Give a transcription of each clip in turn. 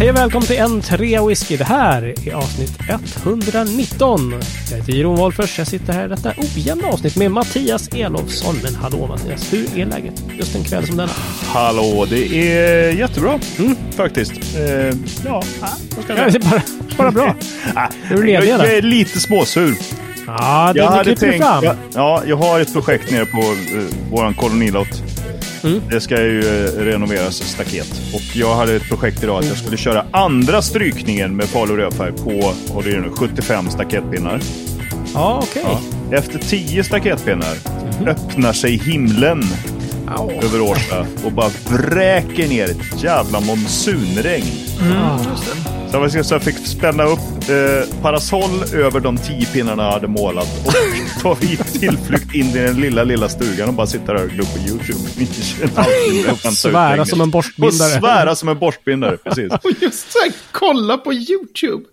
Hej och välkommen till en trea whisky. Det här är avsnitt 119. Jag heter Jeroen Wolffers. Jag sitter här i detta ojämna avsnitt med Mattias Elofsson. Men hallå Mattias, hur är läget just en kväll som denna? Hallå, det är jättebra mm. faktiskt. Eh, ja, vad ska jag säga? Bara, bara bra. Hur är du ledig Jag är lite småsur. Ja, det jag hade tänkt, fram. Jag, ja, jag har ett projekt nere på uh, våran kolonilott. Mm. Det ska ju uh, renoveras staket. Och jag hade ett projekt idag att jag skulle köra andra strykningen med Falu rödfärg på vad det nu, 75 staketpinnar. Ja, okej. Okay. Ja. Efter 10 staketpinnar mm. öppnar sig himlen Au. över Årsta och bara vräker ner ett jävla monsunregn. Mm. Så jag, så jag fick spänna upp eh, parasoll över de tio pinnarna jag hade målat och ta tillflykt in i den lilla, lilla stugan och bara sitta där och glo på YouTube. svära som en borstbindare. Och svära som en borstbindare, precis. och just så här, kolla på YouTube.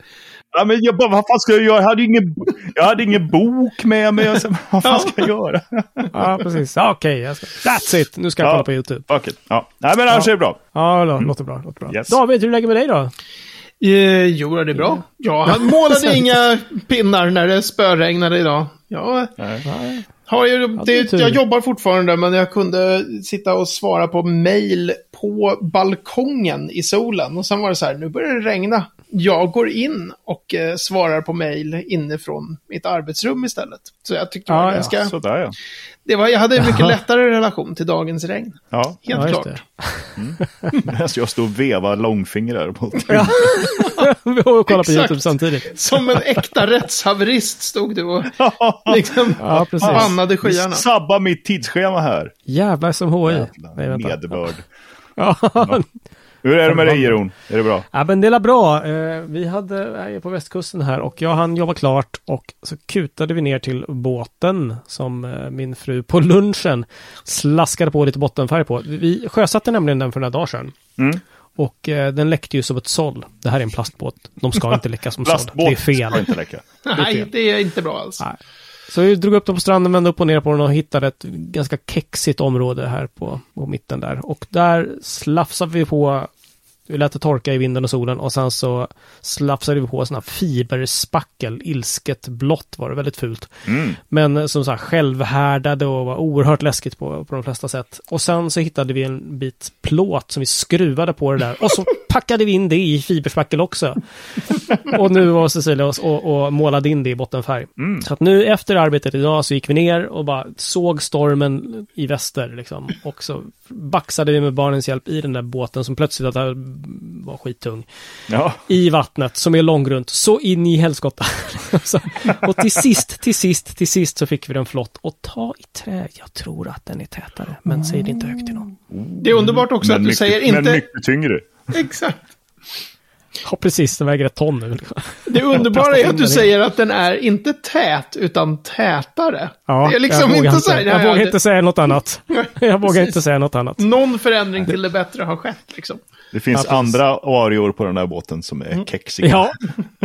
Ja, men jag bara, vad fan ska jag göra? Jag hade ingen, jag hade ingen bok med mig. Jag, vad fan ska jag göra? ja, precis. Okej, okay, that's it. Nu ska jag ja, kolla på YouTube. Okay. Ja. Nej, men annars ja. är det bra. Ja, det låter bra. Låter bra. Yes. David, hur lägger med dig då? Eh, jo, det är bra. Jag målade inga pinnar när det spöregnade idag. Jag, har ju, det, jag jobbar fortfarande, men jag kunde sitta och svara på mail på balkongen i solen. Och sen var det så här, nu börjar det regna. Jag går in och eh, svarar på mail inifrån mitt arbetsrum istället. Så jag tyckte det var ganska... Ja, sådär ja. Det var, jag hade en mycket lättare relation till dagens regn. Ja. Helt ja, klart. Mm. jag står och vevar långfingrar mot ja. Vi kollar på YouTube samtidigt. Som en äkta rättshaverist stod du och liksom ja, bannade skyarna. Sabba mitt tidsschema här. Jävlar som HI. Medbörd. Ja. Hur är det med dig Jeroen? Är det bra? Ja men det är bra. Eh, vi hade, är på västkusten här och jag hann jobba klart och så kutade vi ner till båten som eh, min fru på lunchen slaskade på lite bottenfärg på. Vi sjösatte nämligen den för några dagar sedan. Mm. Och eh, den läckte ju som ett såll. Det här är en plastbåt. De ska inte läcka som såll. Det är fel. Ska inte läcka. Nej, det är inte bra alls. Nej. Så vi drog upp dem på stranden, vände upp och ner på den och hittade ett ganska kexigt område här på, på mitten där. Och där slafsade vi på vi lät det torka i vinden och solen och sen så slafsade vi på sådana fiberspackel, ilsket blått var det, väldigt fult. Mm. Men som så här självhärdade och var oerhört läskigt på, på de flesta sätt. Och sen så hittade vi en bit plåt som vi skruvade på det där och så packade vi in det i fiberspackel också. och nu var Cecilia och, och, och målade in det i bottenfärg. Mm. Så att nu efter arbetet idag så gick vi ner och bara såg stormen i väster liksom. Och så baxade vi med barnens hjälp i den där båten som plötsligt var skittung. Ja. I vattnet som är långgrunt, så in i helskotta. och till sist, till sist, till sist så fick vi den flott. Och ta i trä, jag tror att den är tätare, men säg det inte högt till någon. Det är underbart också men att du mycket, säger inte... Men mycket tyngre. Exakt. Ja, precis. Den väger ett ton nu. Det underbara är att du säger att den är inte tät, utan tätare. Ja, det är liksom jag inte, så här, Jag vågar inte säga något annat. Jag vågar inte säga något annat. Någon förändring till det bättre har skett, liksom. Det finns ja, andra arior på den här båten som är mm. kexiga. Ja,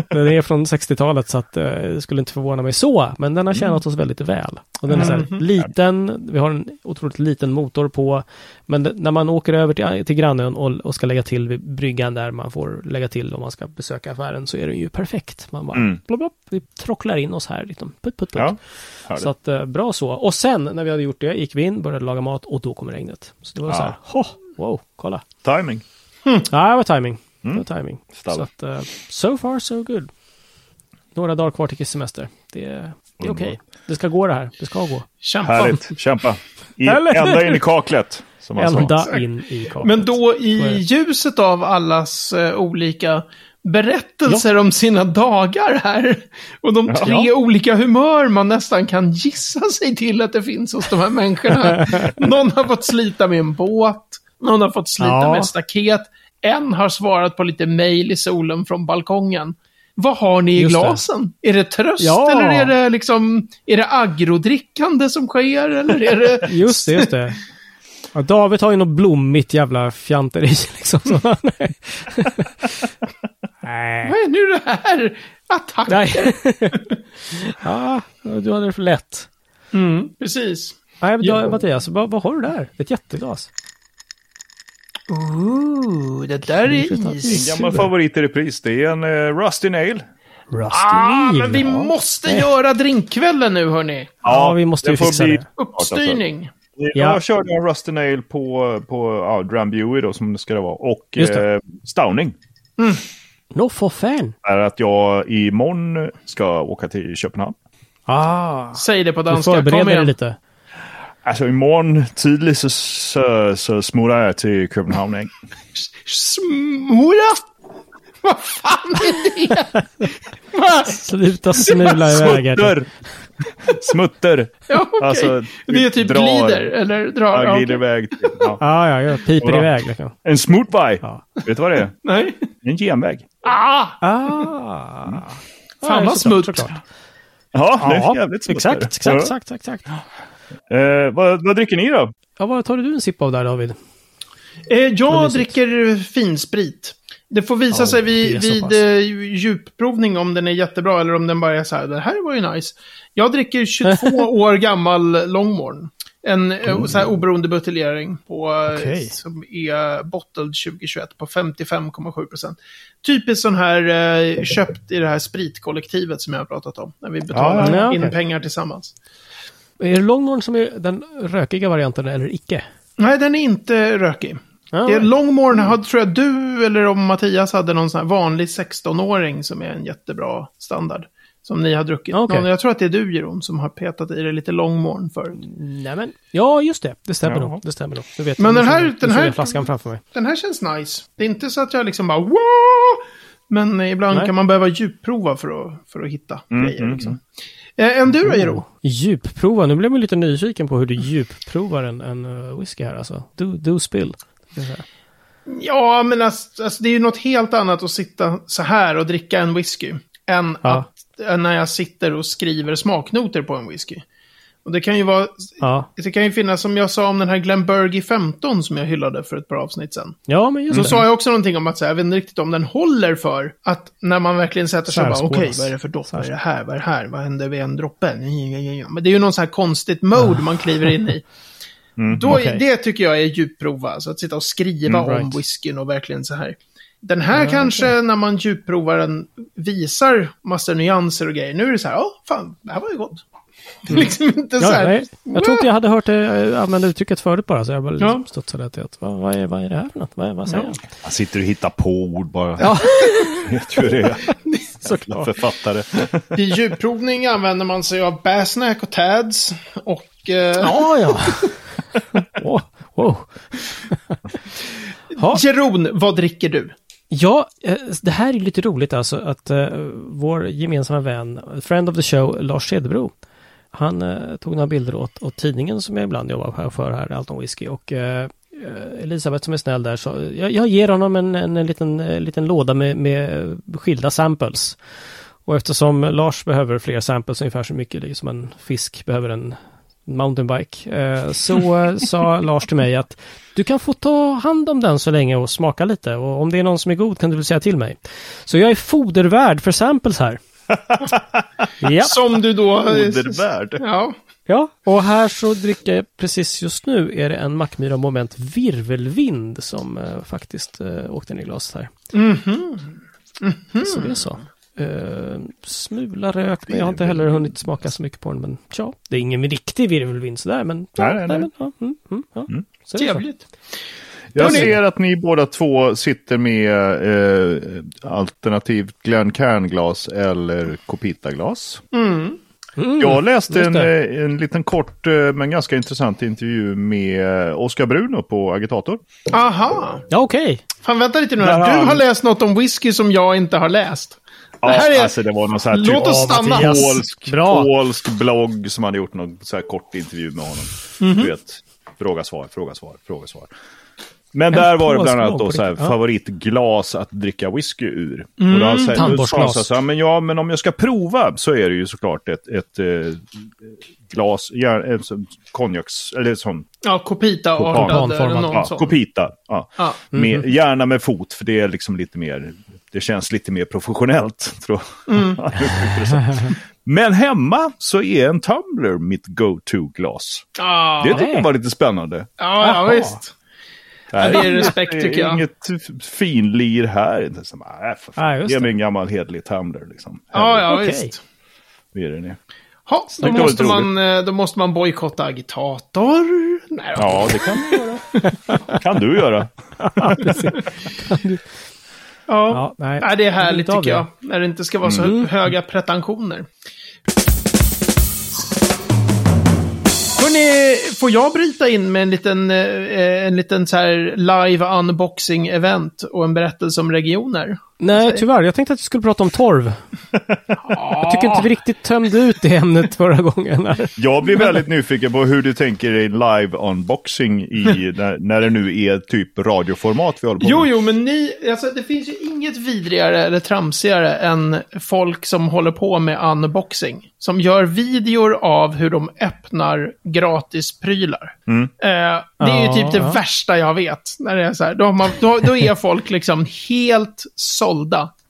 den är från 60-talet så att eh, det skulle inte förvåna mig så. Men den har tjänat mm. oss väldigt väl. Och den är så här, mm. liten, vi har en otroligt liten motor på. Men när man åker över till, till grannen och, och, ska lägga till vid bryggan där man får lägga till om man ska besöka affären så är den ju perfekt. Man bara, mm. blopp, blopp, vi trocklar in oss här, liksom, putt, putt, putt. Ja, så att, eh, bra så. Och sen när vi hade gjort det gick vi in, började laga mat och då kom regnet. Så det var ja. så här, ho, wow, kolla. Timing. Mm. Ja, det var timing. Mm. Det var timing. Så att, uh, so far so good. Några dagar kvar till semester. Det, det är okej. Okay. Det ska gå det här. Det ska gå. Kämpa. Härligt. Kämpa. I, ända in i kaklet. Som ända sa. in i kaklet. Men då i ljuset av allas uh, olika berättelser ja. om sina dagar här. Och de tre ja. olika humör man nästan kan gissa sig till att det finns hos de här människorna. Någon har fått slita med en båt. Någon har fått slita ja. med staket. En har svarat på lite mail i solen från balkongen. Vad har ni i just glasen? Det. Är det tröst ja. eller är det liksom, är det agrodrickande som sker eller är det... just det, just det. Ja, David har ju något blommigt jävla fjanteri liksom. nej. Vad är nu det här? Attacker? ja, du hade det för lätt. Mm, precis. Nej, men då, Mattias, vad, vad har du där? Ett jätteglas. Ooh, det där är is. gammal favorit i repris. Det är en uh, Rusty Nail. Rusty Ah, Nail, men vi ja. måste göra drinkkvällen nu, hörni. Ja, vi måste ju det fixa bli- det. Uppstyrning. Ja. Jag körde en Rusty Nail på, på ja, Drambuie då, som det ska vara. Och det. eh, Stauning. Nå för fan. Är att jag imorgon ska åka till Köpenhamn. Ah, Säg det på du danska. Kom förbereder dig igen. Alltså imorgon tidligt så, så, så smuttar jag till Köpenhamn. Ikke? Vad fan är det? Va? Sluta snula iväg. Smutter! Smutter! Ja, okej. Alltså, det är typ drar. glider, eller drar? Ja, glider iväg. Ja. Ja, ja, jag piper iväg liksom. En smoothbuy. Ja. Vet du vad det är? Nej. En genväg. Ah! Ah. Fan Ja, vad smutt. Ja, det är Ja, jävligt smutter. exakt, exakt, exakt, exakt. Eh, vad, vad dricker ni då? Ja, vad tar du en sipp av där David? Eh, jag dricker finsprit. Det får visa Ja, sig vid, vid eh, djupprovning om den är jättebra eller om den bara är så här, det här var ju nice. Jag dricker 22 år gammal Longmorn. En eh, så här oberoende buteljering på, eh, Mm. Okej. som är bottled 2021 på 55,7 procent. Typiskt sån här eh, köpt i det här spritkollektivet som jag har pratat om. När vi betalar Ja, ja, in pengar tillsammans. Är det Longhorn som är den rökiga varianten eller icke? Nej, den är inte rökig. Ja, Det är Longmorn, hade, tror jag du eller om Mattias hade någon sån här vanlig 16-åring som är en jättebra standard. Som ni har druckit. Okej. Någon, jag tror att det är du Jeroen som har petat i det lite Longmorn förut. Nej, men, ja, just det. Det stämmer Ja. nog. Det stämmer nog. Du vet, Men den här- den här- flaskan framför mig. Den här känns nice. Det är inte så att jag liksom bara wow! Men eh, ibland Nej. kan man behöva djupprova för att, för att hitta Mm, grejer. mm, Liksom. Eh, en du då Jeroen? Djupprova. Nu blev man lite nyfiken på hur du djupprovar en, en uh, whisky här alltså. Do, do spill. Ja, men alltså, alltså, det är ju något helt annat att sitta så här och dricka en whisky. Än Ja. att än när jag sitter och skriver smaknoter på en whisky. Och det kan ju vara... Ja, Det kan ju finnas, som jag sa om den här Glenbergie 15 som jag hyllade för ett par avsnitt sen. ja men just Då det. sa jag också någonting om att så här, jag vet inte riktigt om den håller för att när man verkligen sätter sig och bara okej, vad är det för doft? Vad är det här? Vad är det här? Vad händer vid en droppe? Men det är ju någon sån här konstigt mode man kliver in i. Då, Ah. okej. Det tycker jag är djupprova, alltså att sitta och skriva Mm, right. om whiskyn och verkligen så här. Den här kanske, när man djupprovar den, visar massor nyanser och grejer. Nu är det så här, ja, fan, det här var ju gott. Det är liksom inte så Ja, här, nej, jag tror inte jag hade hört det äh, använda uttrycket förut bara, så jag bara Ja. studsade till att vad, vad, är, vad är det här för något? Vad, vad säger Ja. han? Han sitter och hittar på ord bara. Ja. Vet hur det är. Såklart. Författare. Vid djupprovning använder man sig av Basnack och Tads. Och... Eh, Ja, ja. Wow. Ja. Jeroen, vad dricker du? Ja, eh, det här är lite roligt alltså att eh, vår gemensamma vän, friend of the show, Lars Cederbro, han eh, tog några bilder åt, åt tidningen som jag ibland jobbar här för här, Alton Whisky. Och eh, eh, Elisabeth som är snäll där, så jag, jag ger honom en, en, en liten, eh, liten låda med, med skilda samples. Och eftersom Lars behöver fler samples, ungefär så mycket liksom en fisk behöver en mountainbike, eh, så eh, sa Lars till mig att du kan få ta hand om den så länge och smaka lite och om det är någon som är god kan du väl säga till mig. Så jag är fodervärd för samples här. Ja. Som du då... Modervärd. Ja. ja, och här så dricker jag precis just nu är det en Mackmyra Moment Virvelvind som eh, faktiskt eh, åkte ner i glaset här. Mhm. Så det är så. Uh, smula rök, men jag har inte heller hunnit smaka så mycket på den. Men ja, det är ingen riktig virvelvind sådär, men... Ja, Nej, nej, nej. men, ja, mm, mm, ja. Så det så. Jag ser att ni båda två sitter med eh, alternativt Glencairn-glas eller Copita-glas. Mm. Mm, Jag läste en, eh, en liten kort eh, men ganska intressant intervju med eh, Oscar Bruno på Agitator. Aha. Ja, okej. Fan, vänta lite nu. Där Du han- har läst något om whisky som jag inte har läst. Ja, Det här är- alltså det var någon så här Låt oss typ stanna. Polsk, Bra. polsk blogg som hade gjort någon så här kort intervju med honom. Mhm. Du vet, fråga, svar, fråga, svar, fråga, svar. Men där var det bland annat då så här, favoritglas att dricka whisky ur. Mm, och då, han så här- tandborstglas. så här, men ja, men om jag ska prova så är det ju såklart ett, ett eh, glas, ja, en sån konjaks, eller sån, Ja, Copita Kopan. artad eller någon ja, sån. Copita. Ja. Ja. Med, gärna med fot, för det är liksom lite mer, det känns lite mer professionellt. Tror jag. Mm. Så. Men hemma så är en tumbler mitt go-to-glas. Ja, Det tyckte jag var lite spännande. ja, ja, visst. Nej, det är respekt tycker jag. Inget finlir här. Inte som, äh, för fan. Ja, just Ge det. mig en gammal hedlig Tumblr liksom. Ja, ja, Okej. visst. Det är det ni. Ha, då, måste man, eh, då måste man bojkotta agitator. Nej. Ja, det kan du göra. kan du göra. ja. Ja, nej. Nej, det är härligt tycker jag. När det inte ska vara så Mm. höga pretensioner. Hörni, får jag bryta in med en liten, eh, en liten så här live unboxing event och en berättelse om regioner? Nej, tyvärr. Jag tänkte att vi skulle prata om torv. Jag tycker inte vi riktigt tömde ut det ämnet förra gången. Här. Jag blir väldigt nyfiken på hur du tänker dig live unboxing i, när, när det nu är typ radioformat vi håller på Jo, med. jo, men ni, alltså det finns ju inget vidrigare eller tramsigare än folk som håller på med unboxing. Som gör videor av hur de öppnar gratisprylar. Mm. Eh, det är ju typ det ja. värsta jag vet. När det är så här, då, man, då, då är folk liksom helt sålda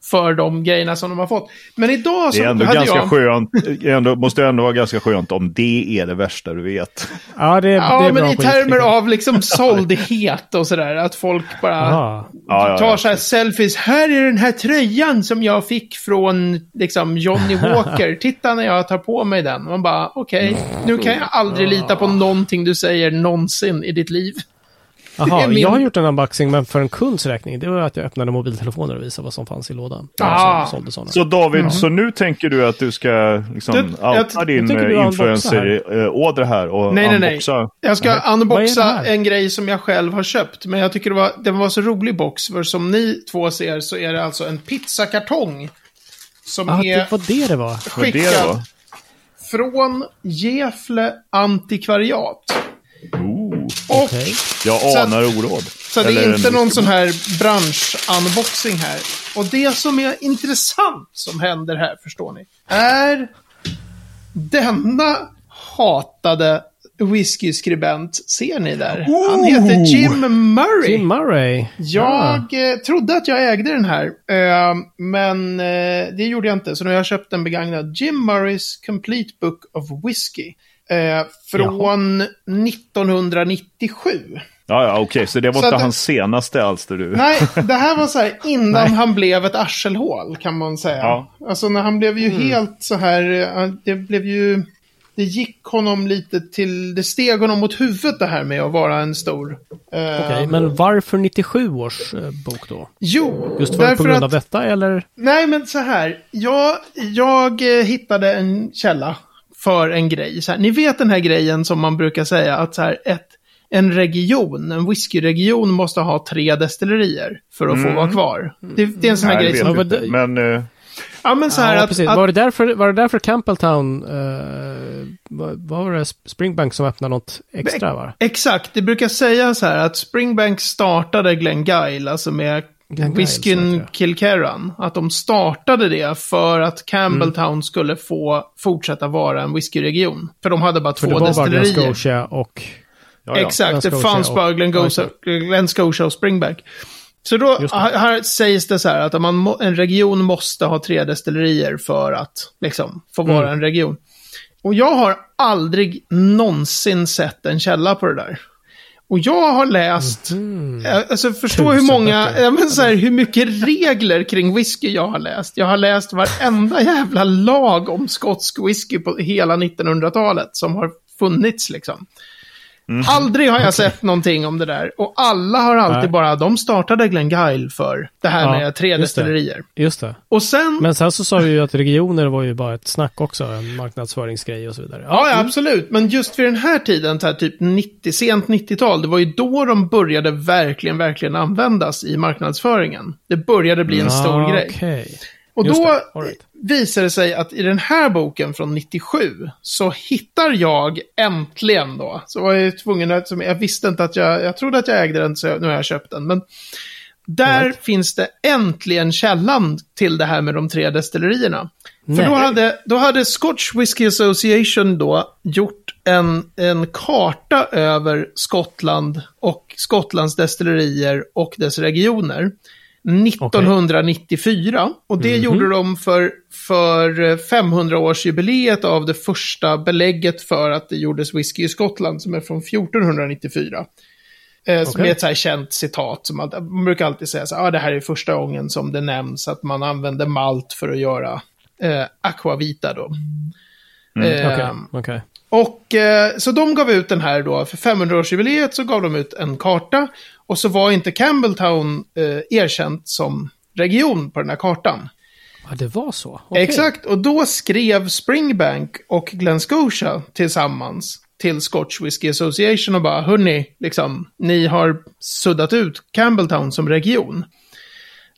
för de grejerna som de har fått. Men idag Det så är ändå hade ganska jag... skönt, ändå, måste ändå vara ganska skönt om det är det värsta du vet. Ja, det, det Ja, är men bra i termer jag. av liksom såldhet och sådär. Att folk bara ja, tar ja. så här selfies. Här är den här tröjan som jag fick från liksom Johnny Walker. Titta när jag tar på mig den. Man bara, okej, nu kan jag aldrig lita på någonting du säger någonsin i ditt liv. Jaha, det min- jag har gjort en unboxing, men för en kunds räkning. Det var att jag öppnade mobiltelefoner och visade vad som fanns i lådan. Ah. Sålde sådana. Så David, så nu tänker du att du ska liksom jag- outa din jag tänker du eh, influencer-ådra här och Nej, nej, nej. unboxa? Jag ska Nej, det unboxa här? en grej som jag själv har köpt. Men jag tycker det var, det var så rolig box. För som ni två ser så är det alltså en pizzakartong. Som Ah, är det var det det var. Är det skickad då? från Gefle Antikvariat. Oh, Och Okej. jag Så anar oråd. Så det Eller är inte någon sån här bransch-unboxing här. Och det som är intressant som händer här, förstår ni, är denna hatade whiskyskribent. Ser ni där? Han heter Jim Murray. Jim Murray. Jag eh, trodde att jag ägde den här, eh, men eh, det gjorde jag inte. Så nu har jag köpt en begagnad. Jim Murrays Complete Book of Whiskey. Eh, från 1997. Ja, ja, okej, så det var Så inte att- hans senaste alster du... Nej, det här var så här innan han blev ett arselhål, kan man säga. Ja. Alltså när han blev ju helt så här, eh, det blev ju, det gick honom lite till, det steg honom mot huvudet det här med att vara en stor. eh, Okej, men varför 97 års eh, bok då? Jo, Just för, på grund att, av detta eller? nej men så här, jag, jag eh, hittade en källa för en grej. Så här, ni vet den här grejen som man brukar säga att så här, ett, en region, en whiskyregion måste ha tre destillerier för att få vara kvar. Det, det är en sån här Nej, grej som... inte. men eh, Ja, men så här ja, att, att Var, det därför, var det därför Campbelltown, eh, vad, var det, Springbank som öppnade något extra va? Exakt, det brukar säga så här att Springbank startade Glengyle, alltså med whiskyn det. Kilkerran. Att de startade det för att Campbelltown Mm. skulle få fortsätta vara en whiskyregion. För de hade bara För två det var bara Glen destillerier. Scotia och... ja, ja. Exakt, det Glen Scotia fanns och- bara Glen, Glen Scotia och Springbank. Så då det. här, sägs det så här att man, en region måste ha tre destillerier för att liksom, få vara Mm. en region. Och jag har aldrig någonsin sett en källa på det där. Och jag har läst, eh, alltså förstå hur många, ja, men så här, hur mycket regler kring whisky jag har läst. Jag har läst varenda jävla lag om skotsk whisky på hela 1900-talet som har funnits liksom. Aldrig har jag sett någonting om det där. Och alla har alltid Nej. bara, de startade Glengyle för det här Ja, med tre just det. destillerier. Just det. Och sen, Men sen så sa vi ju att regioner var ju bara ett snack också, en marknadsföringsgrej och så vidare. ja, ja absolut. Men just vid den här tiden, här, typ 90, sent 90-tal, det var ju då de började verkligen, verkligen användas i marknadsföringen. Det började bli en stor Ah, grej. Och Just då right. visar det sig att i den här boken från 97 så hittar jag äntligen då, så var jag tvungen att, jag visste inte att jag, jag trodde att jag ägde den så nu har jag köpt den, men där Right. finns det äntligen källan till det här med de tre destillerierna. För Nej. då hade, då hade Scotch Whisky Association då gjort en, en karta över Skottland och Skottlands destillerier och dess regioner. 1994. Och det Mhm. gjorde de för, för 500-årsjubileet av det första belägget för att det gjordes whisky i Skottland som är från 1494. Eh, som Okej. är ett så här känt citat. Som man, man brukar alltid säga så här, ah, det här är första gången som det nämns att man använder malt för att göra eh, aquavita då. Eh, Okej, okej. och eh, så de gav ut den här då, för 500-årsjubileet så gav de ut en karta. Och så var inte Campbelltown eh, erkänt som region på den här kartan. Ja, det var så? Okej. Exakt, och då skrev Springbank och Glen Scotia tillsammans till Scotch Whisky Association och bara, hörni, liksom, ni har suddat ut Campbelltown som region.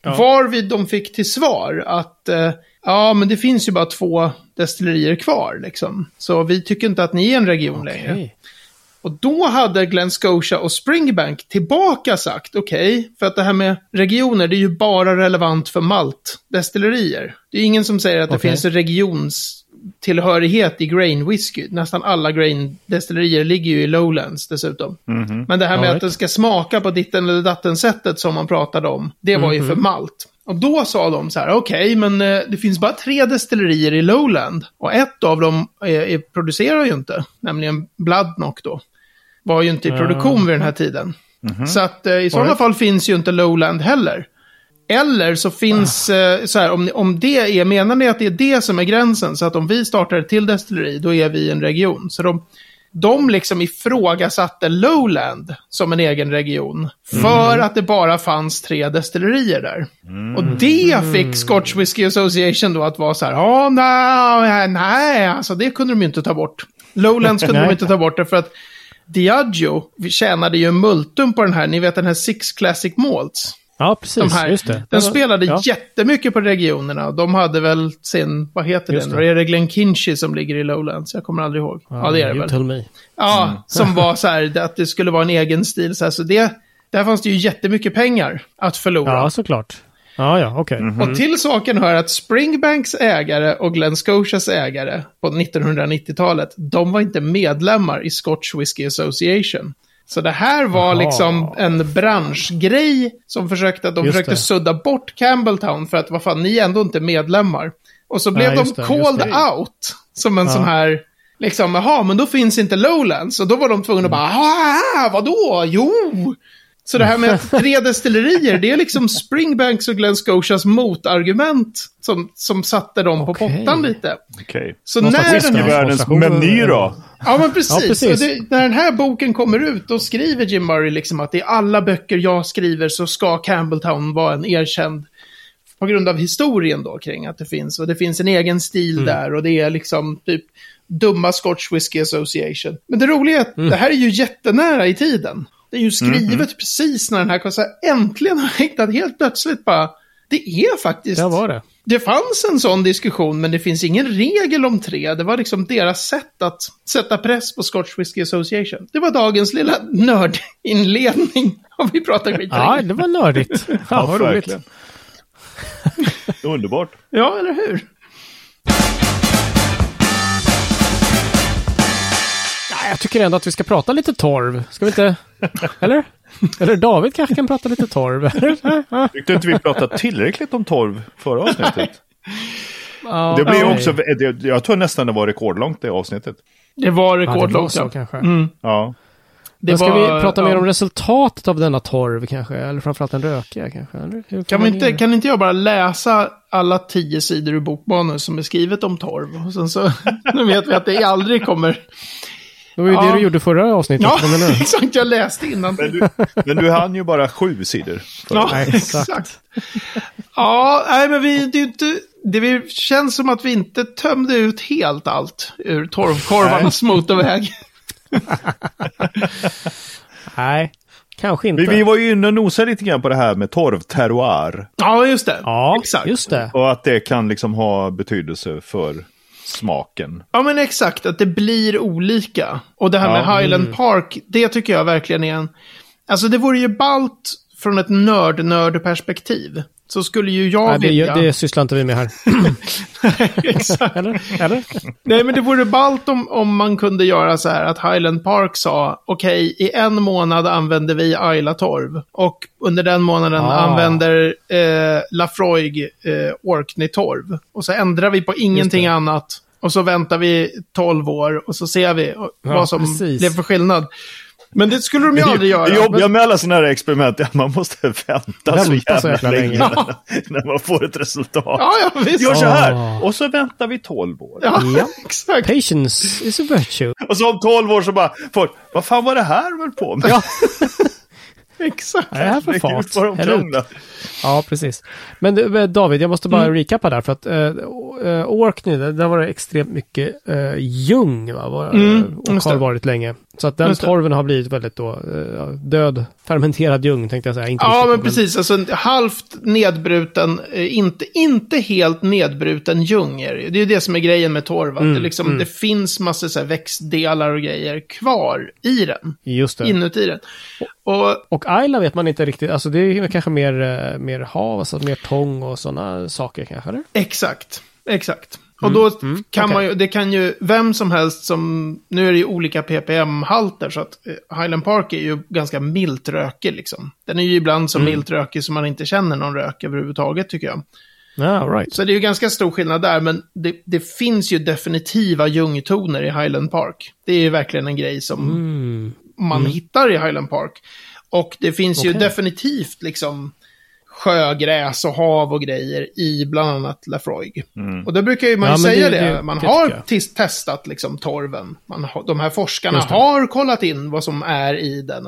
Varvid de fick till svar att, eh, ja men det finns ju bara två destillerier kvar liksom. Så vi tycker inte att ni är en region längre. Och då hade Glen Scotia och Springbank tillbaka sagt, okej, för att det här med regioner, det är ju bara relevant för maltdestillerier. Det är ingen som säger att det Okej. finns en regionstillhörighet i grain whisky. Nästan alla grain-destillerier ligger ju i lowlands dessutom. Men det här med All att den ska smaka på ditten eller datten sättet som man pratade om, det var ju för malt. Och då sa de så här, okej, men eh, det finns bara tre destillerier i Lowland. Och ett av dem är, är, producerar ju inte, nämligen Bloodnock då. Var ju inte i produktion vid den här tiden. Så att eh, i sådana Alright. fall finns ju inte Lowland heller. Eller så finns, eh, så här, om, om det är, menar ni att det är det som är gränsen? Så att om vi startar ett till destilleri, då är vi en region. Så de, de liksom ifrågasatte Lowland som en egen region. För att det bara fanns tre destillerier där. Och det fick Scotch Whisky Association då att vara så här, ja, nej, nej, alltså det kunde de ju inte ta bort. Lowlands kunde de inte ta bort det för att Diageo tjänade ju en multum på den här, ni vet den här Six Classic Malts. Ja, precis. De här, Just det. Den spelade ja. jättemycket på regionerna. De hade väl sin, vad heter Just den? det. Är det Glenkinchie som ligger i Lowlands? Jag kommer aldrig ihåg. Ja, det är det väl. tell me. Ja, som var så här, att det skulle vara en egen stil. Så, här, så det, där fanns det ju jättemycket pengar att förlora. Ja, såklart. Ja, ja, okej. Och till saken hör att Springbanks ägare och Glen Scotias ägare på 1990-talet, de var inte medlemmar i Scotch Whisky Association. Så det här var Jaha. liksom en branschgrej som försökte, de Just försökte det. sudda bort Campbelltown för att vad fan, ni är ändå inte medlemmar. Och så blev Nej, de det, called out som en Ja. sån här, liksom, jaha, men då finns inte Lowlands. Och då var de tvungna att bara, ah, vadå, jo. Så det här med tre destillerier, det är liksom Springbanks och Glen Scotias motargument som, som satte dem på Okej. pottan lite. Okej. Så Någon när slags den här... Världens Demonstration- meny då? Ja, men precis. Ja, precis. Och det, när den här boken kommer ut, då skriver Jim Murray liksom att i alla böcker jag skriver så ska Campbelltown vara en erkänd på grund av historien då kring att det finns. Och det finns en egen stil Mm. där och det är liksom typ dumma Scotch Whisky Association. Men det roliga är att Mm. det här är ju jättenära i tiden. Det är ju skrivet precis när den här här, äntligen har hittat helt plötsligt bara, det är faktiskt Där var det. det fanns en sån diskussion, men det finns ingen regel om tre. Det var liksom deras sätt att sätta press på Scotch Whisky Association. Det var dagens lilla nördinledning. Om vi pratar skit Ja, det var nördigt. Ja, vad roligt. verkligen. Underbart. ja, eller hur? Ja, jag tycker ändå att vi ska prata lite torv. Ska vi inte? Eller? Eller David kanske kan prata lite torv? Tyckte inte vi pratade tillräckligt om torv förra avsnittet? Ja, Det nej. också, det, jag tror nästan det var rekordlångt det avsnittet. Det var Ja, det var rekordlångt. så kanske. Ja. det ska var- vi prata ja. mer om resultatet av denna torv kanske? Eller framförallt den rökiga kanske? Kan, vi inte, kan inte jag bara läsa alla tio sidor ur bokmanus som är skrivet om torv? Och sen så, nu vet vi att det aldrig kommer... Det var ju Ja. det du gjorde förra avsnittet. Ja, exakt. Jag läste innan. Men du, men du hann ju bara sju sidor. Ja, exakt. Ja, nej, men vi, det, är ju inte, det vi- känns som att vi inte tömde ut helt allt ur torvkorvarnas motorväg. Nej, kanske inte. Vi, vi var ju inne och nosade lite grann på det här med torvterroir. Ja, just det. Ja, exakt. just det. Och att det kan liksom ha betydelse för smaken. Ja, men exakt. Att det blir olika. Och det här Ja, med Highland Park, det tycker jag verkligen är en... Alltså, det vore ju ballt från ett nörd-nörd-perspektiv. Så skulle ju jag Nej, det, vilja... det sysslar inte vi med här. exakt. Eller? Eller? Nej, men det vore ballt om, om man kunde göra så här att Highland Park sa okej, i en månad använder vi Ayla-torv. Och under den månaden Ah. använder eh, Lafroig eh, Orkney-torv. Och så ändrar vi på ingenting annat. Och så väntar vi 12 år och så ser vi vad som precis. blev för skillnad. Men det skulle de ju aldrig göra. Det jobbiga Men, med alla sådana här experiment är att man måste vänta, så Vänta så jävla jävla länge länge. när, man får ett resultat. ja, ja, visst. Gör så här, Ah. och så väntar vi 12 år. Ja, Ja. exakt. Patience is a virtue. Och så om 12 år så bara, folk, vad fan var det här väl på med? Ja. Exakt. Vad är det här för fart? de krånglar. Ja, precis. Men eh, David, jag måste bara Mm. recapa där för att uh, uh, Orkney, där, var det extremt mycket uh, ljung va? Var, Mm, och har varit länge. Så att den torven har blivit väldigt då eh, död, fermenterad ljung tänkte jag säga. Inte Ja, riktigt, men precis. Alltså halvt nedbruten, eh, inte, inte helt nedbruten ljung är det ju. Det är ju det som är grejen med torv. Mm, det, liksom, mm. det finns massor så här växtdelar och grejer kvar i den. Just det. Inuti den. Och Och Ayla vet man inte riktigt, alltså det är kanske mer, eh, mer hav, alltså mer tång och sådana saker kanske, eller? Exakt, exakt. Och då mm, kan okej. man ju, det kan ju, vem som helst som, nu är det ju olika ppm-halter så att eh, Highland Park är ju ganska milt rökig liksom. Den är ju ibland så Mm. milt rökig så man inte känner någon rök överhuvudtaget tycker jag. Ja, right. Så det är ju ganska stor skillnad där, men det, det finns ju definitiva ljungtoner i Highland Park. Det är ju verkligen en grej som Mm. man hittar i Highland Park. Och det finns ju Okej. definitivt liksom sjögräs och hav och grejer i bland annat Lafroig. Och då brukar ju man Ja, ju säga det- det, det- man har testat liksom torven. Man har, de här forskarna har kollat in vad som är i den.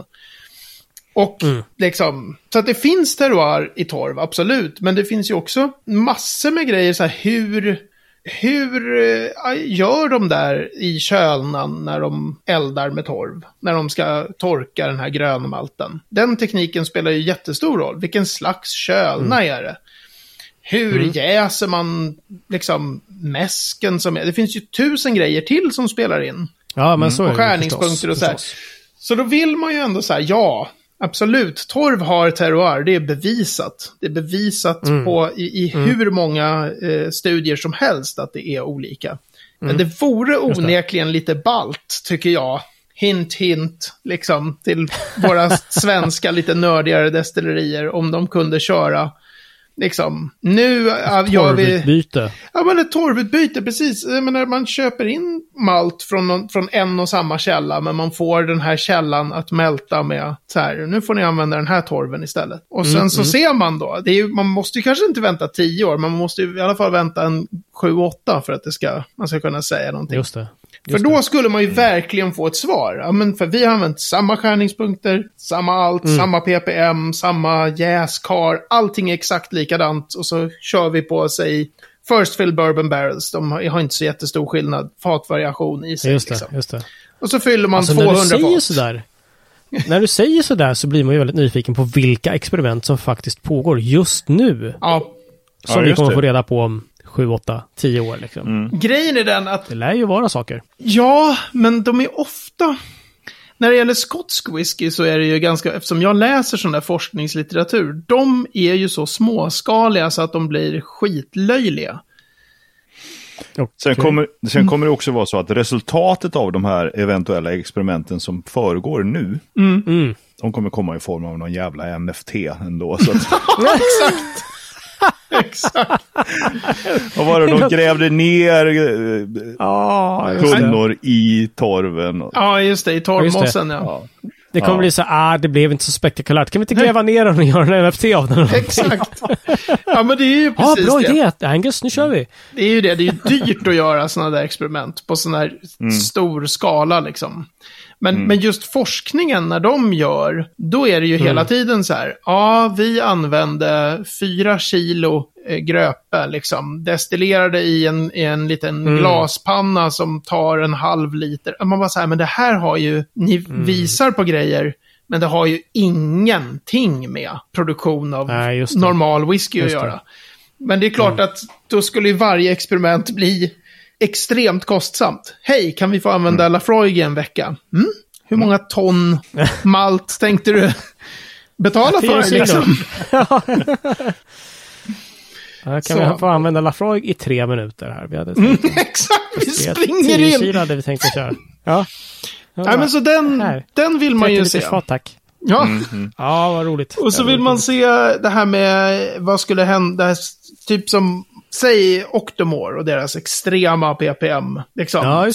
Och Mm. liksom, så att det finns terroir i torv, absolut. Men det finns ju också massor med grejer så här hur, hur eh, gör de där i kölnan när de eldar med torv? När de ska torka den här grönmalten. Den tekniken spelar ju jättestor roll. Vilken slags kölna är det? Hur jäser man liksom mäsken som är? Det finns ju tusen grejer till som spelar in. Ja, men så är Mm. Och det ju skärningspunkter förstås, och så här. Så då vill man ju ändå säga ja, absolut. Torv har terroir, det är bevisat. Det är bevisat på, i, i hur många eh, studier som helst att det är olika. Men det vore onekligen lite balt, tycker jag. Hint, hint, liksom, till våra svenska lite nördigare destillerier om de kunde köra, liksom, nu äh, gör vi... Torvutbyte. Ja, men ett torvutbyte, precis. Jag menar, man köper in malt från, någon, från en och samma källa, men man får den här källan att mälta med så här, nu får ni använda den här torven istället. Och sen så ser man då, det är, man måste ju kanske inte vänta tio år, men man måste i alla fall vänta en sju, åtta för att det ska, man ska kunna säga någonting. Just det. För då det. skulle man ju verkligen få ett svar. Ja, men för vi har använt samma skärningspunkter, samma allt, Mm. samma ppm, samma jäskar. Allting är exakt likadant. Och så kör vi på, säg, First Fill Bourbon Barrels. De har inte så jättestor skillnad, fatvariation i sig. Just det, liksom. just det. Och så fyller man Alltså när 200 du säger fat. sådär. När du säger sådär så blir man ju väldigt nyfiken på vilka experiment som faktiskt pågår just nu. Ja, Som Ja, vi kommer det. få reda på om 7, 8, 10 år. Liksom. grejen är den att Det lär ju vara saker. Ja, men de är ofta... När det gäller skotsk whisky så är det ju ganska, eftersom jag läser sån där forskningslitteratur, de är ju så småskaliga så att de blir skitlöjliga. Sen, Okej. kommer, sen kommer det också vara så att resultatet av de här eventuella experimenten som föregår nu, Mm. de kommer komma i form av någon jävla NFT ändå. Så att, Exakt! Exakt. vad var det, de grävde ner eh, Ja, tunnor i torven. Och, Ja, just det. I torvmossen, ja. ja. Det kommer Ja. bli så ah, det blev inte så spektakulärt. Kan vi inte gräva ner den och göra en NFT av den? Exakt. Ja, men det är ju Ja, precis bra det. idé. Angus, nu kör vi. Det är ju det. Det är ju dyrt att göra sådana där experiment på sån här stor skala liksom. Men, men just forskningen, när de gör, då är det ju hela tiden så här. Ja, vi använde fyra kilo eh, gröpe, liksom. Destillerade i en, i en liten glaspanna som tar en halv liter. Man bara så här, men det här har ju, ni visar på grejer, men det har ju ingenting med produktion av Nej, det. normal whisky att Just det. göra. Men det är klart att då skulle ju varje experiment bli extremt kostsamt. Hej, kan vi få använda Mm. Lafroig i en vecka? Mm? Hur många ton malt tänkte du betala för? Liksom? Ja, kan Så. vi få använda Lafroig i tre minuter här? Vi hade Mm, exakt, vi Tio springer in. kilo hade vi tänkt att köra. Ja. Nej, men så den, Här. den vill man 30 ju se. fat, tack. Ja. Ja, vad roligt. Och så Ja, vill man se det här med vad skulle hända, typ som, säg Octomore och deras extrema ppm, liksom, Ja.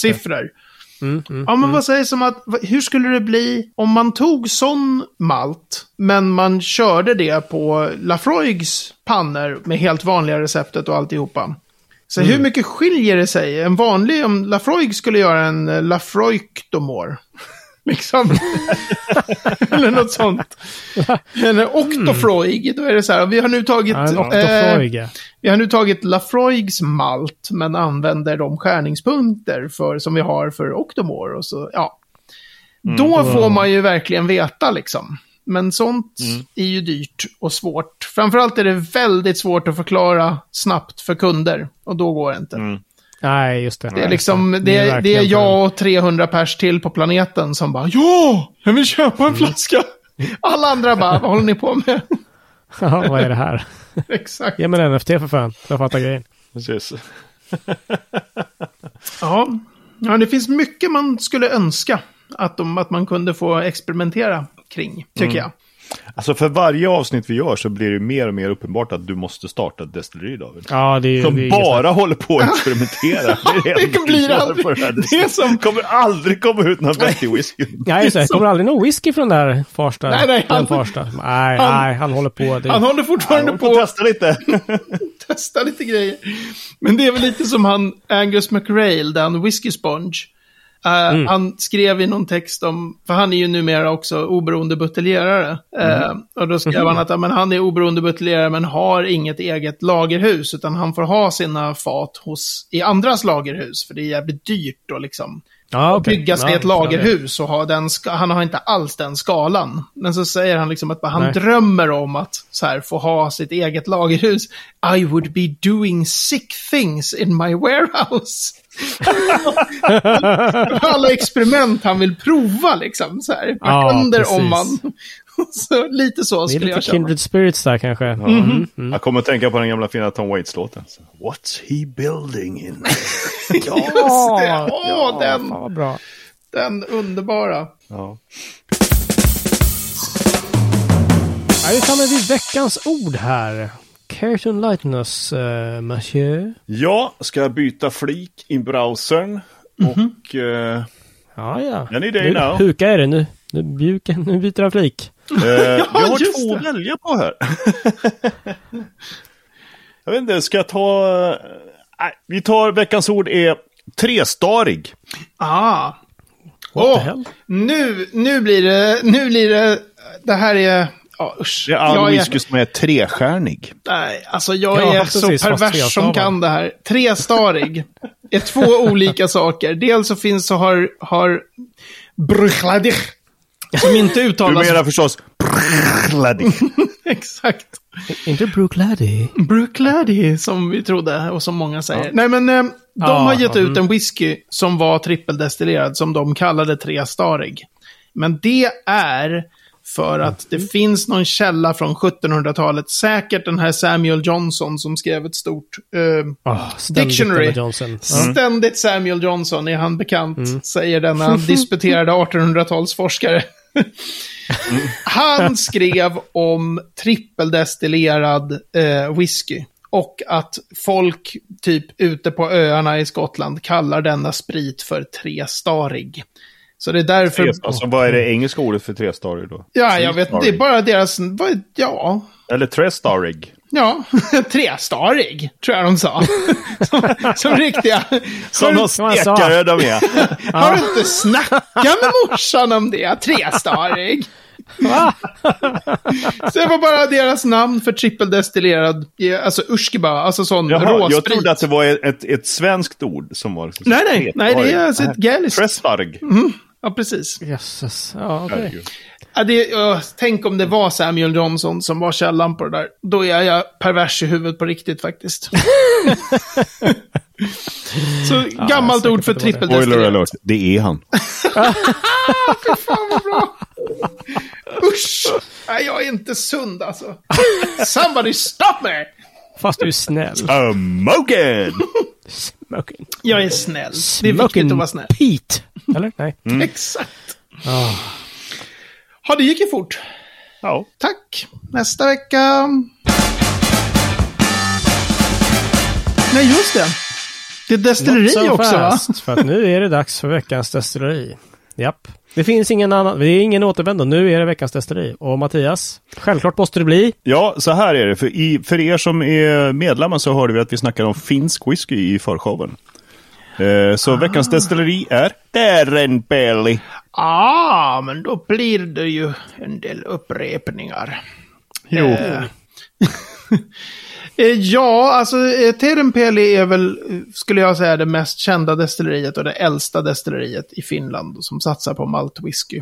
Mm, mm, Ja, men mm. vad sägs om att, hur skulle det bli om man tog sån malt, men man körde det på Lafroigs pannor med helt vanliga receptet och alltihopa? Så Mm. hur mycket skiljer det sig? En vanlig, om Lafroig skulle göra en eh, Lafroig Domor. Liksom. Eller något sånt. Eller Octofroig, då är det så här, vi har nu tagit... Ja, eh, vi har nu tagit Lafroigs malt, men använder de skärningspunkter för, som vi har för Octomore. Och så, ja. Då får man ju verkligen veta liksom. Men sånt är ju dyrt och svårt. Framförallt är det väldigt svårt att förklara snabbt för kunder. Och då går det inte. Nej, just det. Det är liksom, det, är det är jag och 300 pers till på planeten som bara Ja! Jag vill köpa en flaska! Alla andra bara, vad håller ni på med? Ja, vad är det här? Exakt. Ge mig en NFT för fan, så jag fattar grejen. Precis. Ja. ja, det finns mycket man skulle önska att, de, att man kunde få experimentera kring, tycker jag. Alltså för varje avsnitt vi gör så blir det mer och mer uppenbart att du måste starta ett destilleri David. Ja, det är Som det är bara håller på att experimentera. Det, Det blir enda aldrig- på det här. det är som- kommer aldrig komma ut någon vettig whisky. Nej, just det. Kommer aldrig någon whisky från där Farsta. Nej, nej, den han- Farsta. Nej, han- nej, han håller på. Det, Han håller fortfarande Ja, på får att testa lite. testa lite grejer. Men det är väl lite som han Angus McRail, den Whiskey Sponge. Eh, Han skrev i någon text om, för han är ju numera också oberoende buteljerare. Eh, och då skrev han att ja, men han är oberoende buteljerare men har inget eget lagerhus. Utan han får ha sina fat hos, i andras lagerhus. För det är jävligt dyrt att liksom ja, okej. bygga sig ja, ett lagerhus och ha den, han har inte alls den skalan. Men så säger han liksom att han Nej. drömmer om att så här, få ha sitt eget lagerhus. I would be doing sick things in my warehouse. Alla experiment han vill prova liksom. Så här. Vad Ja, händer precis. om man... så, lite så skulle lite jag känna. kindred spirits där kanske. Mm. Jag kommer att tänka på den gamla fina Tom Waits-låten. What's he building in? Just det. Åh, den, Fan vad bra. den underbara. ja. Ja, vi är framme vid veckans ord här. Care to enlighten us, uh, monsieur? Jag ska byta flik i browsern. Och eh, Ja, ja. Nu. Huka är det nu. Nu, bjuka, nu byter han flik. eh, jag har två det. att välja på här. jag vet inte, ska jag ta... Nej, vi tar veckans ord är trestarig. Ah. What hell? Nu, nu blir det, nu blir det, det här är, ja usch. Det är all jag whisky som är trestjärnig. nej, alltså jag Ja, är så pervers som kan det här. Trestarig är två olika saker. Dels så finns så har, har Bruchladig, som inte Du uttalas... menar förstås... Brrrladig. Exakt. Inte Brooke Laddie. Bruchladig, som vi trodde och som många säger. Nej, men eh, de Ja, har gett ja, ut mm. en whisky som var trippeldestillerad, som de kallade trestarig. Men det är för att det finns någon källa från 1700-talet, säkert den här Samuel Johnson som skrev ett stort... Eh, Oh, ständigt Dictionary. Johnson. Ja. Ständigt Samuel Johnson är han bekant, Mm. säger denna disputerade 1800-talsforskare. Han skrev om trippeldestillerad eh, whisky. Och att folk typ ute på öarna i Skottland kallar denna sprit för trestarig. Så det är därför... Alltså, vad är det engelska ordet för trestarig då? Ja, jag vet inte. Det är bara deras... vad- Ja, Eller trestarig. ja. trestarig, tror jag de sa. som, som riktiga... Som de stekare de är. Har du inte snackat med morsan om det? Trestarig. Så det var bara deras namn för trippeldestillerad, alltså urskiba, alltså sån Jaha, jag råsprit. trodde att det var ett, ett svenskt ord som var... liksom Nej, nej, nej, det är alltså ett gäliskt. Trestarig. Ja, precis. Jösses. Ja, okej. Herregud. Ja, det, uh, tänk om det var Samuel Johnson som var källan på det där. Då är jag pervers i huvudet på riktigt faktiskt. Så gammalt säkert ord för det. Spoiler alert, det är han. Fan vad bra. Usch! Nej, jag är inte sund alltså. Somebody stop me! Fast du är snäll. Smoken! Smoking. Jag är snäll. Det är viktigt Smoking att vara snäll. Pete. Eller? Nej. Exakt. Ah. Ja, det gick ju fort. Ja. Tack. Nästa vecka... Nej, just det. Det är destilleri so också va? fast, För att nu är det dags för veckans destilleri. Japp. Det finns ingen annan, det är ingen återvändo. Nu är det veckans destilleri. Och Mattias, självklart måste det bli. Ja, så här är det. För, i, för er som är medlemmar så hörde vi att vi snackade om finsk whisky i förshowen. Eh, så veckans destilleri är Terenpeli. Ah, men då blir det ju en del upprepningar. Jo. Eh, eh, ja, alltså eh, Terenpeli är väl, skulle jag säga, det mest kända destilleriet och det äldsta destilleriet i Finland som satsar på maltwhisky.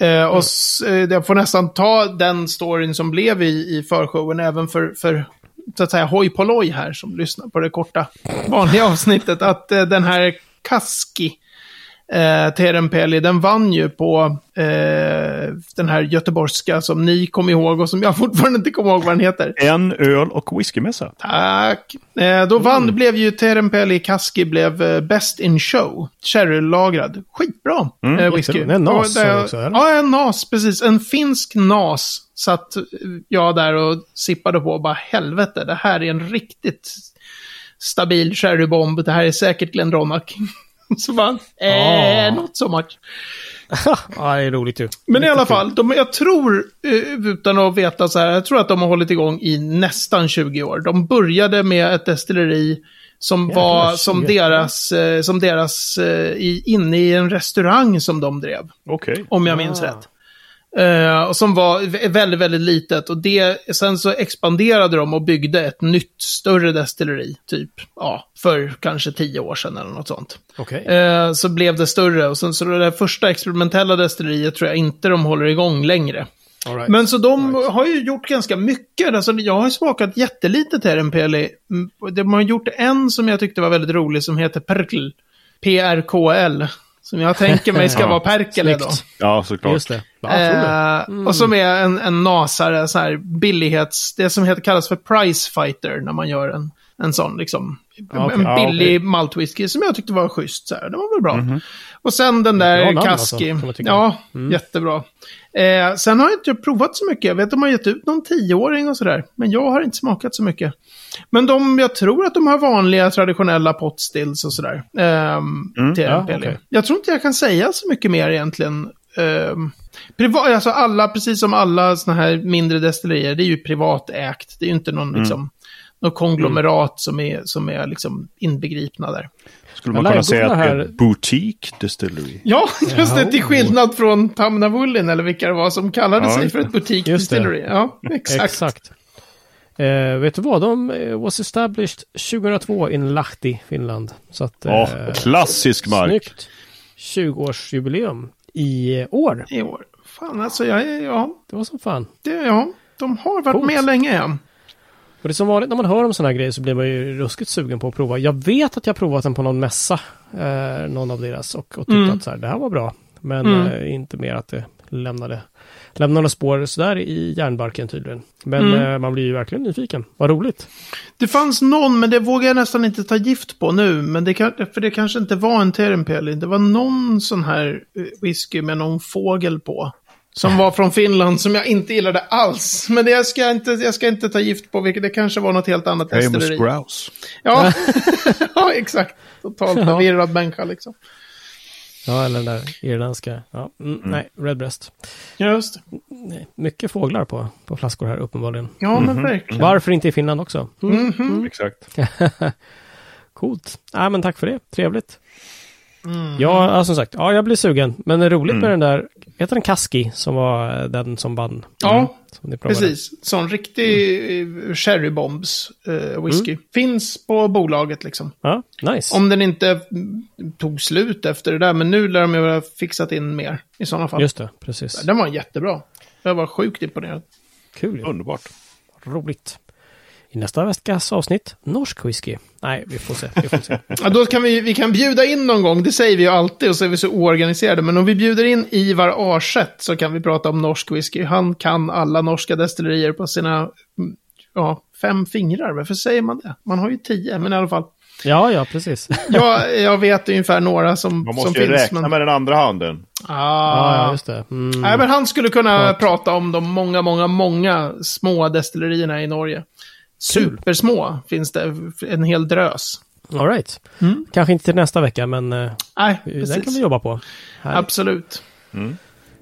Eh, och s- eh, jag får nästan ta den storyn som blev i, i förshowen även för, för så att säga hoj polloj här som lyssnar på det korta vanliga avsnittet. Att eh, den här Kaski, eh, Terenpeli, den vann ju på eh, den här göteborgska som ni kom ihåg och som jag fortfarande inte kommer ihåg vad den heter. En öl och whiskymässa. Tack. Eh, då vann, blev ju Terenpeli Kaski blev eh, Best in Show. Sherrylagrad. Skitbra Mm, eh, whisky. En nas, Och det- också, eller? Ja, en nas, precis. En finsk nas satt jag där och sippade på och bara helvete, det här är en riktigt stabil sherrybomb. Det här är säkert Glendronach. Så bara, eh, Ah. not so much. ja, det är roligt ju. Men i alla fall, de, jag tror, eh, utan att veta så här, jag tror att de har hållit igång i nästan 20 år. De började med ett destilleri som Jävlar, var 20. som deras, eh, som deras eh, i, inne i en restaurang som de drev, Okej. om jag minns Ah. rätt. Eh, och som var vä- väldigt, väldigt litet. Och det, sen så expanderade de och byggde ett nytt, större destilleri, typ, ja, för kanske tio år sedan eller något sånt. Okej. Eh, så blev det större och sen så det där första experimentella destilleriet tror jag inte de håller igång längre. Right. Men så de har ju gjort ganska mycket. Alltså, jag har smakat jättelite Terenpeli. Mm, De har gjort en som jag tyckte var väldigt rolig som heter Perkl. PRKL. Som jag tänker mig ska Ja, vara Perkele då. Ja, såklart. Just det. Ja, jag tror det. Eh, Mm. Och som är en, en nasare, så här billighets... Det som heter, kallas för price fighter när man gör en, en sån liksom... Okej. En Ja, billig maltwhisky som jag tyckte var schysst. Så här. Det var väl bra. Och sen den där namn alltså, Kaski. tycka. ja, Mm. jättebra. Eh, sen har jag inte provat så mycket. Jag vet att de har gett ut någon tioåring och sådär. Men jag har inte smakat så mycket. Men de, jag tror att de har vanliga traditionella potstills och sådär. Ehm, Mm, till ja, NPL. okej. Jag tror inte jag kan säga så mycket mer egentligen. Um, privat, alltså alla, precis som alla sådana här mindre destillerier, det är ju privatägt. Det är ju inte någon liksom, något konglomerat som är, som är liksom inbegripna där. Skulle man kunna säga att det är boutique distillery? Ja, just det, till skillnad från Tamna Woolin eller vilka det var som kallade Ja, sig för ett boutique distillery. Ja, exakt. Exakt. Eh, vet du vad? De eh, was established 2002 in Lahti, Finland. Så att... Ja, eh, klassisk mark. Snyggt. 20-årsjubileum i eh, år. I år. Fan, alltså, jag, är- ja, Det var som fan. det, ja, de har varit Coolt. med länge. Ja. Och det är som vanligt när man hör om sådana här grejer så blir man ju ruskigt sugen på att prova. Jag vet att jag provat den på någon mässa, eh, någon av deras, och, och tyckte Mm. att så här, det här var bra. Men Mm. eh, inte mer att det lämnade, lämnade spår sådär i järnbarken tydligen. Men Mm. eh, man blir ju verkligen nyfiken. Vad roligt. Det fanns någon, men det vågar jag nästan inte ta gift på nu. Men det, kan, för det kanske inte var en Terenpeli. Det var någon sån här eh, whisky med någon fågel på. Som var från Finland som jag inte gillade alls. Men det jag ska inte, jag ska inte ta gift på, vilket det kanske var något helt annat destilleri. grouse. Ja. ja, exakt. Totalt förvirrad människa liksom. Ja, eller den där irländska. Ja, mm, Nej, Redbreast. Ja, just det. Nej, mycket fåglar på, på flaskor här uppenbarligen. Ja, men verkligen. Varför inte i Finland också? Mm. Mhm. Exakt. Coolt. Nej, men tack för det. Trevligt. Mm. Ja, ja, som sagt, ja, jag blir sugen. Men det är roligt Mm. med den där, heter den Kaski, som var eh, den som vann? Ja, Som ni provade. precis. Sån riktig mm. cherrybombs eh, whisky. Finns på bolaget liksom. Ja, nice. Om den inte mm, tog slut efter det där, men nu lär de ju ha fixat in mer i sådana fall. Just det, precis. Den var jättebra. Jag var sjukt imponerad. Kul. Underbart. Roligt. I nästa veckas avsnitt, norsk whisky. Nej, vi får se. Vi får se. Ja, då kan vi, vi kan bjuda in någon gång, det säger vi ju alltid och så är vi så oorganiserade. Men om vi bjuder in Ivar Arseth så kan vi prata om norsk whisky. Han kan alla norska destillerier på sina mm, ja, fem fingrar. Varför säger man det? Man har ju tio, men i alla fall. Ja, ja, precis. Ja, jag vet ungefär några som, Man som måste ju finns. räkna men... med den andra handen. Ah. Ja, ja, just det. Mm. Nej, men han skulle kunna Klart. prata om de många, många, många små destillerierna i Norge. Supersmå finns det, en hel drös. All right. Mm. Kanske inte till nästa vecka, men uh, Nej, den kan vi jobba på. Här. Absolut. Mm.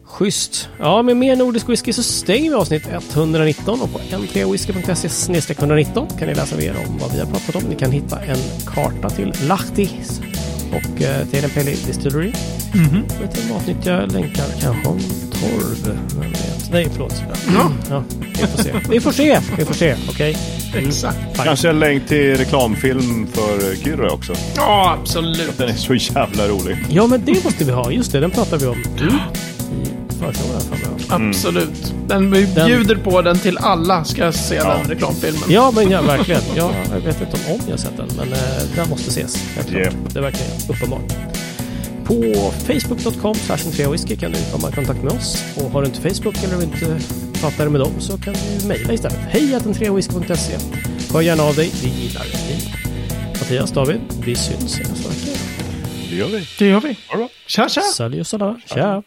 Schysst. Ja, med mer nordisk whisky så stänger vi avsnitt 119 och på n3whisky.se 119 kan ni läsa mer om vad vi har pratat om. Ni kan hitta en karta till Lahtis och eh, till en Peli Distillery. Mm -hmm. Och ett matnyttiga länkar kanske om torv. Vem vet? Nej, förlåt. Ja. ja. vi får se. Vi får se. Vi får se. Okej. Okay. Exakt. Fine. Kanske en länk till reklamfilm för Kyrre också. Ja, absolut. Den är så jävla rolig. Ja, men det måste vi ha. Just det, den pratar vi om. Mm förra mm. Absolut. Den bjuder den... på den till alla ska se ja. den reklamfilmen. Ja, men ja, verkligen. Jag, jag vet inte om jag har sett den, men eh, den måste ses. Yeah. Det är verkligen uppenbart. På facebook.com whisky kan du komma i kontakt med oss. Och har du inte Facebook eller vill inte prata med dem så kan du mejla istället. Hej whisky.se Hör gärna av dig. Vi gillar dig. Mattias, David, vi syns nästa vecka. Det gör vi. Det gör vi. Tja, tja. Salut, Tja.